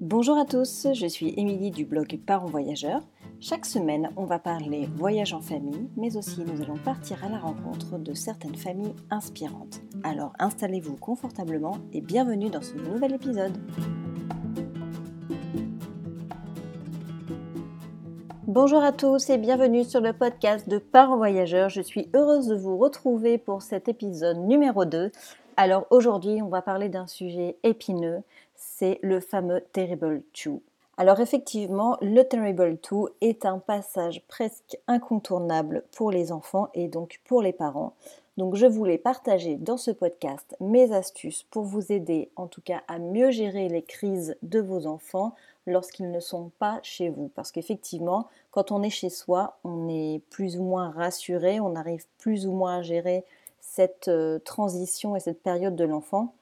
Bonjour à tous, je suis Émilie du blog Parents Voyageurs. Chaque semaine, on va parler voyage en famille, mais aussi nous allons partir à la rencontre de certaines familles inspirantes. Alors installez-vous confortablement et bienvenue dans ce nouvel épisode. Bonjour à tous et bienvenue sur le podcast de Parents Voyageurs. Je suis heureuse de vous retrouver pour cet épisode numéro 2. Alors aujourd'hui, on va parler d'un sujet épineux, c'est le fameux Terrible 2. Alors effectivement, le Terrible 2 est un passage presque incontournable pour les enfants et donc pour les parents. Donc je voulais partager dans ce podcast mes astuces pour vous aider en tout cas à mieux gérer les crises de vos enfants lorsqu'ils ne sont pas chez vous. Parce qu'effectivement, quand on est chez soi, on est plus ou moins rassuré, on arrive plus ou moins à gérer cette euh, transition et cette période de l'enfant.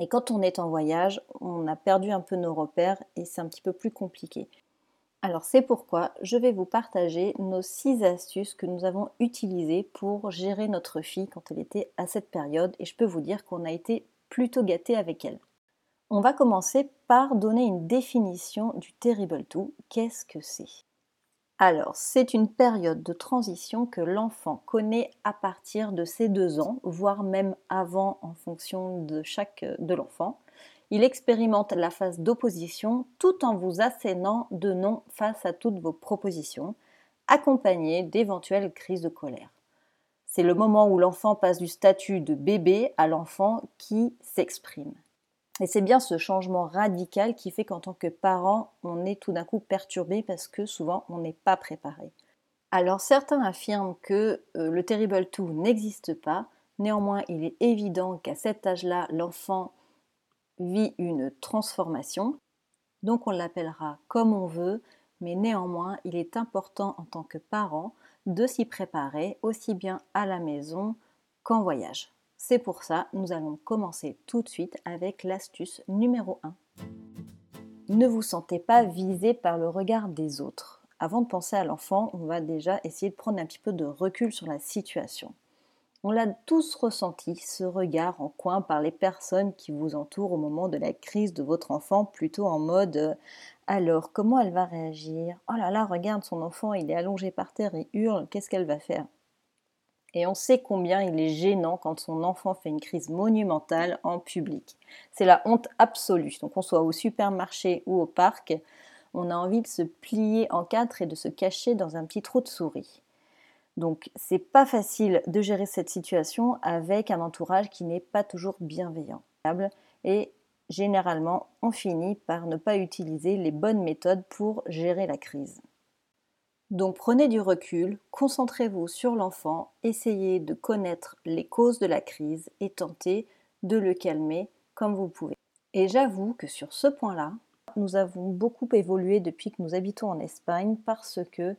Et quand on est en voyage, on a perdu un peu nos repères et c'est un petit peu plus compliqué. Alors c'est pourquoi je vais vous partager nos six astuces que nous avons utilisées pour gérer notre fille quand elle était à cette période et je peux vous dire qu'on a été plutôt gâtés avec elle. On va commencer par donner une définition du Terrible Two. Qu'est-ce que c'est? Alors, c'est une période de transition que l'enfant connaît à partir de ses deux ans, voire même avant en fonction de chaque de l'enfant. Il expérimente la phase d'opposition tout en vous assénant de non face à toutes vos propositions, accompagnées d'éventuelles crises de colère. C'est le moment où l'enfant passe du statut de bébé à l'enfant qui s'exprime. Et c'est bien ce changement radical qui fait qu'en tant que parent, on est tout d'un coup perturbé parce que souvent on n'est pas préparé. Alors certains affirment que euh, le Terrible 2 n'existe pas, néanmoins il est évident qu'à cet âge-là, l'enfant vit une transformation, donc on l'appellera comme on veut, mais néanmoins il est important en tant que parent de s'y préparer aussi bien à la maison qu'en voyage. C'est pour ça, nous allons commencer tout de suite avec l'astuce numéro 1. Ne vous sentez pas visé par le regard des autres. Avant de penser à l'enfant, on va déjà essayer de prendre un petit peu de recul sur la situation. On l'a tous ressenti, ce regard en coin par les personnes qui vous entourent au moment de la crise de votre enfant, plutôt en mode euh, alors comment elle va réagir? Oh là là, regarde son enfant, il est allongé par terre et hurle, qu'est-ce qu'elle va faire? Et on sait combien il est gênant quand son enfant fait une crise monumentale en public. C'est la honte absolue. Donc qu'on soit au supermarché ou au parc, on a envie de se plier en quatre et de se cacher dans un petit trou de souris. Donc c'est pas facile de gérer cette situation avec un entourage qui n'est pas toujours bienveillant. Et généralement, on finit par ne pas utiliser les bonnes méthodes pour gérer la crise. Donc prenez du recul, concentrez-vous sur l'enfant, essayez de connaître les causes de la crise et tentez de le calmer comme vous pouvez. Et j'avoue que sur ce point-là, nous avons beaucoup évolué depuis que nous habitons en Espagne parce que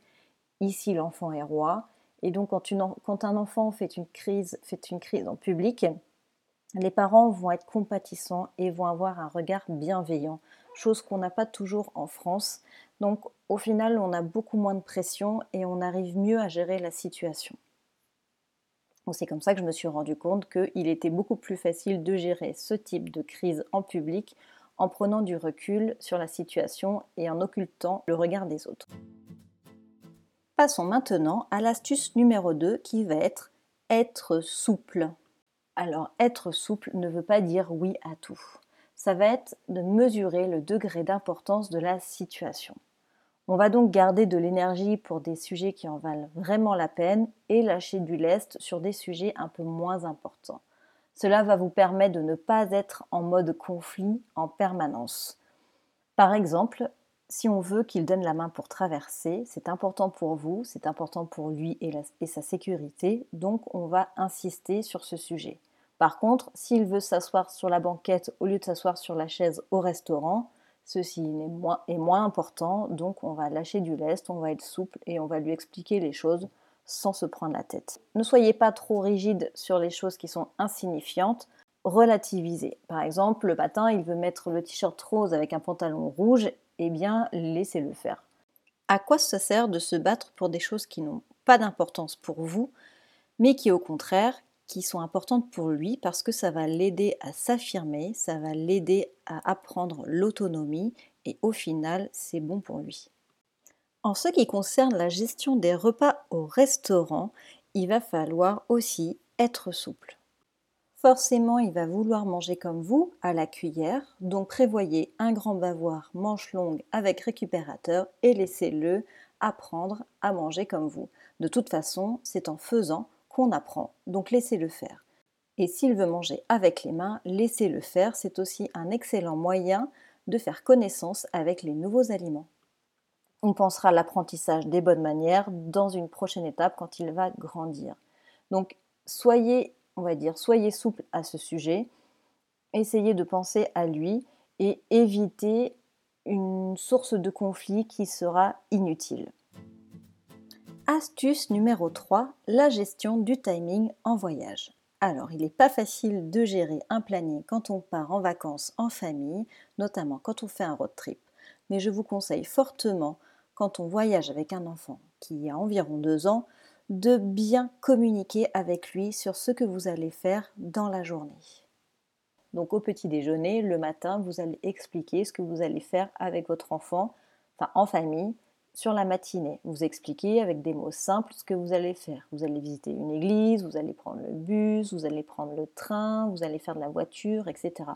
ici l'enfant est roi et donc quand, un enfant fait une crise, fait une crise en public, les parents vont être compatissants et vont avoir un regard bienveillant, chose qu'on n'a pas toujours en France. Donc au final, on a beaucoup moins de pression et on arrive mieux à gérer la situation. C'est comme ça que je me suis rendu compte qu'il était beaucoup plus facile de gérer ce type de crise en public en prenant du recul sur la situation et en occultant le regard des autres. Passons maintenant à l'astuce numéro 2 qui va être être souple. Alors être souple ne veut pas dire oui à tout. Ça va être de mesurer le degré d'importance de la situation. On va donc garder de l'énergie pour des sujets qui en valent vraiment la peine et lâcher du lest sur des sujets un peu moins importants. Cela va vous permettre de ne pas être en mode conflit en permanence. Par exemple, si on veut qu'il donne la main pour traverser, c'est important pour vous, c'est important pour lui et, sa sécurité, donc on va insister sur ce sujet. Par contre, s'il veut s'asseoir sur la banquette au lieu de s'asseoir sur la chaise au restaurant, Ceci est moins, important, donc on va lâcher du lest, on va être souple et on va lui expliquer les choses sans se prendre la tête. Ne soyez pas trop rigide sur les choses qui sont insignifiantes, relativisez. Par exemple, le matin, il veut mettre le t-shirt rose avec un pantalon rouge, eh bien, laissez-le faire. À quoi ça sert de se battre pour des choses qui n'ont pas d'importance pour vous, mais qui au contraire qui sont importantes pour lui parce que ça va l'aider à s'affirmer, ça va l'aider à apprendre l'autonomie et au final, c'est bon pour lui. En ce qui concerne la gestion des repas au restaurant, il va falloir aussi être souple. Forcément, il va vouloir manger comme vous, à la cuillère, donc prévoyez un grand bavoir manche longue avec récupérateur et laissez-le apprendre à manger comme vous. De toute façon, c'est en faisant qu'on apprend, donc laissez-le faire. Et s'il veut manger avec les mains, laissez-le faire, c'est aussi un excellent moyen de faire connaissance avec les nouveaux aliments. On pensera à l'apprentissage des bonnes manières dans une prochaine étape quand il va grandir. Donc soyez, on va dire, soyez souple à ce sujet, essayez de penser à lui et évitez une source de conflit qui sera inutile. Astuce numéro 3, la gestion du timing en voyage. Alors, il n'est pas facile de gérer un planning quand on part en vacances en famille, notamment quand on fait un road trip. Mais je vous conseille fortement, quand on voyage avec un enfant qui a environ deux ans, de bien communiquer avec lui sur ce que vous allez faire dans la journée. Donc au petit déjeuner, le matin, vous allez expliquer ce que vous allez faire avec votre enfant, enfin en famille, sur la matinée. Vous expliquez avec des mots simples ce que vous allez faire. Vous allez visiter une église, vous allez prendre le bus, vous allez prendre le train, vous allez faire de la voiture, etc.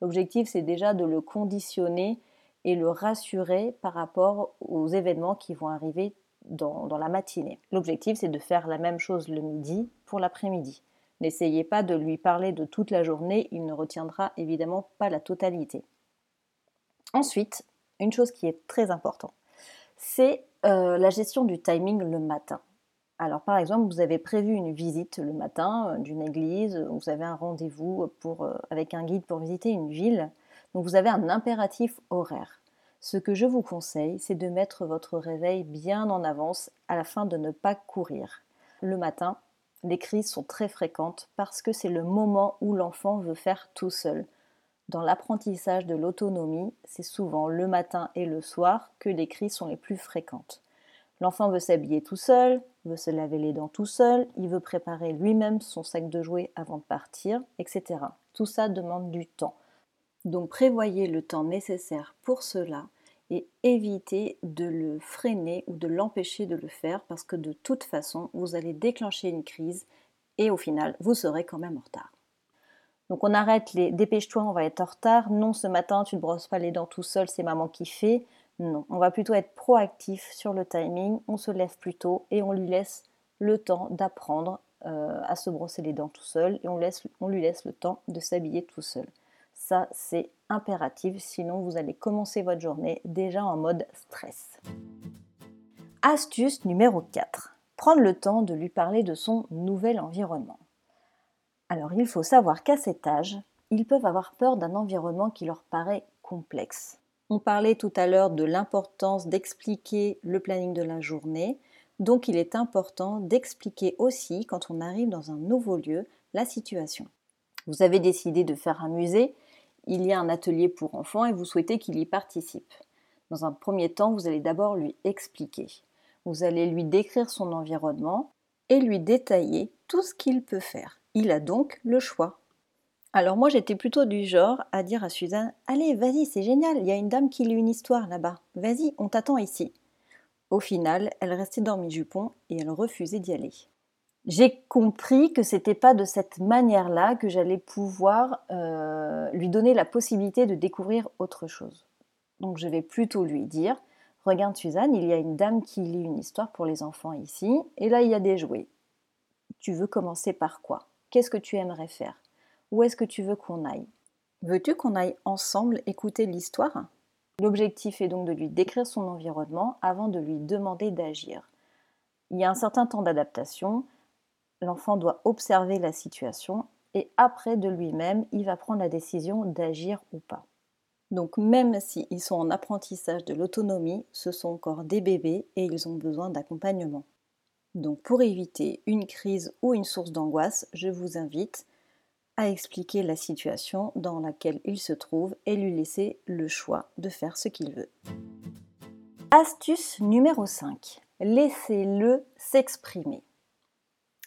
L'objectif, c'est déjà de le conditionner et le rassurer par rapport aux événements qui vont arriver dans, dans la matinée. L'objectif, c'est de faire la même chose le midi pour l'après-midi. N'essayez pas de lui parler de toute la journée, il ne retiendra évidemment pas la totalité. Ensuite, une chose qui est très importante, c'est euh, la gestion du timing le matin. Alors par exemple, vous avez prévu une visite le matin euh, d'une église, vous avez un rendez-vous euh, avec un guide pour visiter une ville, donc vous avez un impératif horaire. Ce que je vous conseille, c'est de mettre votre réveil bien en avance afin de ne pas courir. Le matin, les crises sont très fréquentes parce que c'est le moment où l'enfant veut faire tout seul. Dans l'apprentissage de l'autonomie, c'est souvent le matin et le soir que les crises sont les plus fréquentes. L'enfant veut s'habiller tout seul, veut se laver les dents tout seul, il veut préparer lui-même son sac de jouets avant de partir, etc. Tout ça demande du temps. Donc prévoyez le temps nécessaire pour cela et évitez de le freiner ou de l'empêcher de le faire parce que de toute façon, vous allez déclencher une crise et au final, vous serez quand même en retard. Donc on arrête les dépêche-toi, on va être en retard. Non, ce matin, tu ne brosses pas les dents tout seul, c'est maman qui fait. Non, on va plutôt être proactif sur le timing. On se lève plus tôt et on lui laisse le temps d'apprendre euh, à se brosser les dents tout seul et on, on lui laisse le temps de s'habiller tout seul. Ça, c'est impératif, sinon vous allez commencer votre journée déjà en mode stress. Astuce numéro 4. Prendre le temps de lui parler de son nouvel environnement. Alors il faut savoir qu'à cet âge, ils peuvent avoir peur d'un environnement qui leur paraît complexe. On parlait tout à l'heure de l'importance d'expliquer le planning de la journée, donc il est important d'expliquer aussi, quand on arrive dans un nouveau lieu, la situation. Vous avez décidé de faire un musée, il y a un atelier pour enfants et vous souhaitez qu'il y participe. Dans un premier temps, vous allez d'abord lui expliquer. Vous allez lui décrire son environnement et lui détailler tout ce qu'il peut faire. Il a donc le choix. Alors moi j'étais plutôt du genre à dire à Suzanne Allez, vas-y, c'est génial, il y a une dame qui lit une histoire là-bas. Vas-y, on t'attend ici. Au final, elle restait dans mes jupons et elle refusait d'y aller. J'ai compris que c'était pas de cette manière-là que j'allais pouvoir euh, lui donner la possibilité de découvrir autre chose. Donc je vais plutôt lui dire Regarde Suzanne, il y a une dame qui lit une histoire pour les enfants ici, et là il y a des jouets. Tu veux commencer par quoi? Qu'est-ce que tu aimerais faire? Où est-ce que tu veux qu'on aille? Veux-tu qu'on aille ensemble écouter l'histoire? L'objectif est donc de lui décrire son environnement avant de lui demander d'agir. Il y a un certain temps d'adaptation, l'enfant doit observer la situation et après de lui-même, il va prendre la décision d'agir ou pas. Donc même s'ils sont en apprentissage de l'autonomie, ce sont encore des bébés et ils ont besoin d'accompagnement. Donc pour éviter une crise ou une source d'angoisse, je vous invite à expliquer la situation dans laquelle il se trouve et lui laisser le choix de faire ce qu'il veut. Astuce numéro 5. Laissez-le s'exprimer.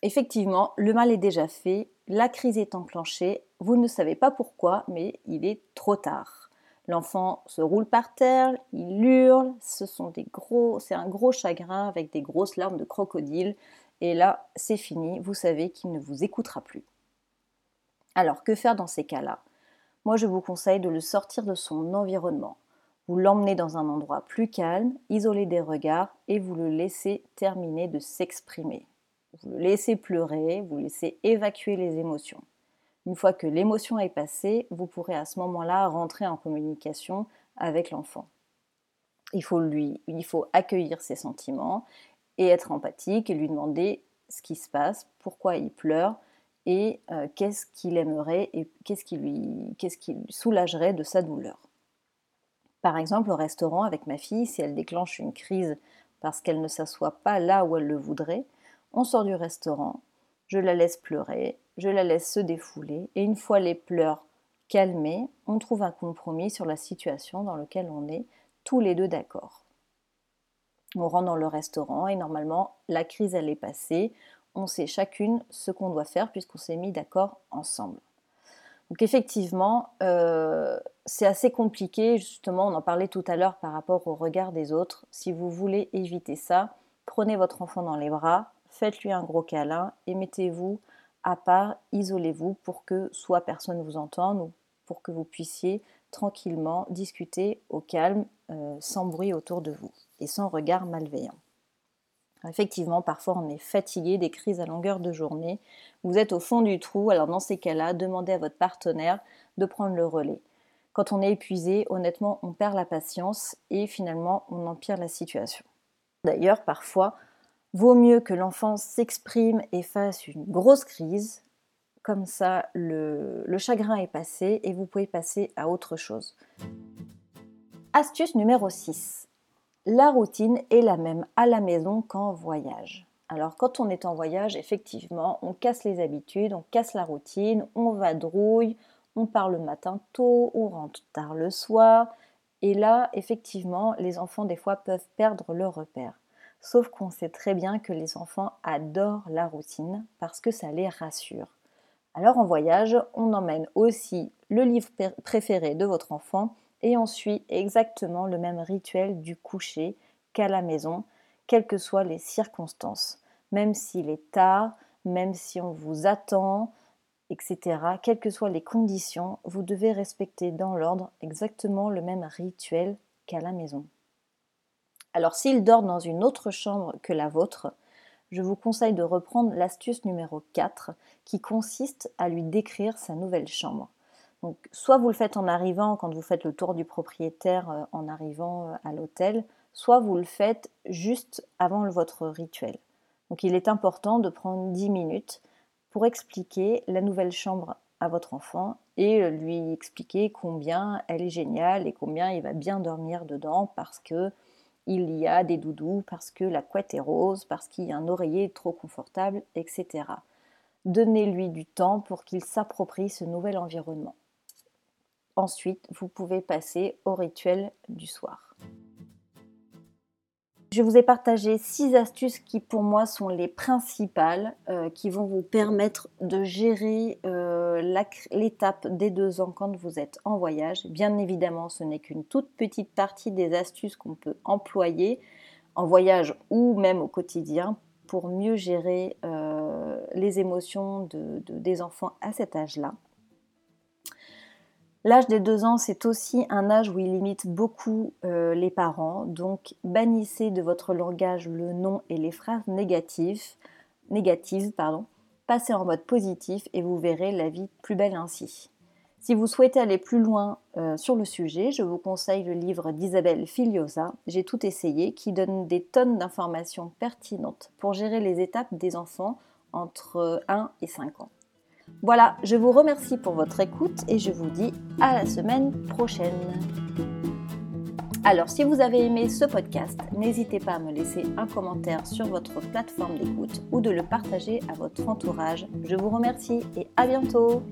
Effectivement, le mal est déjà fait, la crise est enclenchée, vous ne savez pas pourquoi, mais il est trop tard. L'enfant se roule par terre, il hurle, ce sont des gros, c'est un gros chagrin avec des grosses larmes de crocodile. Et là, c'est fini, vous savez qu'il ne vous écoutera plus. Alors, que faire dans ces cas-là? Moi, je vous conseille de le sortir de son environnement. Vous l'emmenez dans un endroit plus calme, isolé des regards, et vous le laissez terminer de s'exprimer. Vous le laissez pleurer, vous laissez évacuer les émotions. Une fois que l'émotion est passée, vous pourrez à ce moment-là rentrer en communication avec l'enfant. Il faut lui, accueillir ses sentiments et être empathique et lui demander ce qui se passe, pourquoi il pleure et euh, qu'est-ce qu'il aimerait et qu'est-ce qui lui, qu'est-ce qui soulagerait de sa douleur. Par exemple, au restaurant avec ma fille, si elle déclenche une crise parce qu'elle ne s'assoit pas là où elle le voudrait, on sort du restaurant, je la laisse pleurer, je la laisse se défouler, et une fois les pleurs calmés, on trouve un compromis sur la situation dans laquelle on est tous les deux d'accord. On rentre dans le restaurant et normalement la crise elle est passée, on sait chacune ce qu'on doit faire puisqu'on s'est mis d'accord ensemble. Donc effectivement, euh, c'est assez compliqué, justement, on en parlait tout à l'heure par rapport au regard des autres. Si vous voulez éviter ça, prenez votre enfant dans les bras, faites-lui un gros câlin et mettez-vous à part, isolez-vous pour que soit personne ne vous entende ou pour que vous puissiez tranquillement discuter au calme, euh, sans bruit autour de vous et sans regard malveillant. Effectivement, parfois on est fatigué des crises à longueur de journée, vous êtes au fond du trou, alors dans ces cas-là, demandez à votre partenaire de prendre le relais. Quand on est épuisé, honnêtement, on perd la patience et finalement on empire la situation. D'ailleurs, parfois, Vaut mieux que l'enfant s'exprime et fasse une grosse crise, comme ça le, chagrin est passé et vous pouvez passer à autre chose. Astuce numéro 6. La routine est la même à la maison qu'en voyage. Alors quand on est en voyage, effectivement, on casse les habitudes, on casse la routine, on vadrouille, on part le matin tôt, on rentre tard le soir. Et là, effectivement, les enfants des fois peuvent perdre leur repère. Sauf qu'on sait très bien que les enfants adorent la routine parce que ça les rassure. Alors en voyage, on emmène aussi le livre préféré de votre enfant et on suit exactement le même rituel du coucher qu'à la maison, quelles que soient les circonstances. Même s'il est tard, même si on vous attend, etc., quelles que soient les conditions, vous devez respecter dans l'ordre exactement le même rituel qu'à la maison. Alors s'il dort dans une autre chambre que la vôtre, je vous conseille de reprendre l'astuce numéro 4 qui consiste à lui décrire sa nouvelle chambre. Donc soit vous le faites en arrivant quand vous faites le tour du propriétaire euh, en arrivant euh, à l'hôtel, soit vous le faites juste avant votre rituel. Donc il est important de prendre 10 minutes pour expliquer la nouvelle chambre à votre enfant et lui expliquer combien elle est géniale et combien il va bien dormir dedans parce que il y a des doudous parce que la couette est rose, parce qu'il y a un oreiller trop confortable, etc. Donnez-lui du temps pour qu'il s'approprie ce nouvel environnement. Ensuite, vous pouvez passer au rituel du soir. Je vous ai partagé six astuces qui pour moi sont les principales, euh, qui vont vous permettre de gérer euh, l'étape des deux ans quand vous êtes en voyage. Bien évidemment, ce n'est qu'une toute petite partie des astuces qu'on peut employer en voyage ou même au quotidien pour mieux gérer euh, les émotions des enfants à cet âge-là. L'âge des deux ans, c'est aussi un âge où il limite beaucoup euh, les parents, donc bannissez de votre langage le nom et les phrases négatives, passez en mode positif et vous verrez la vie plus belle ainsi. Si vous souhaitez aller plus loin euh, sur le sujet, je vous conseille le livre d'Isabelle Filiosa, J'ai tout essayé, qui donne des tonnes d'informations pertinentes pour gérer les étapes des enfants entre 1 et 5 ans. Voilà, je vous remercie pour votre écoute et je vous dis à la semaine prochaine. Alors, si vous avez aimé ce podcast, n'hésitez pas à me laisser un commentaire sur votre plateforme d'écoute ou de le partager à votre entourage. Je vous remercie et à bientôt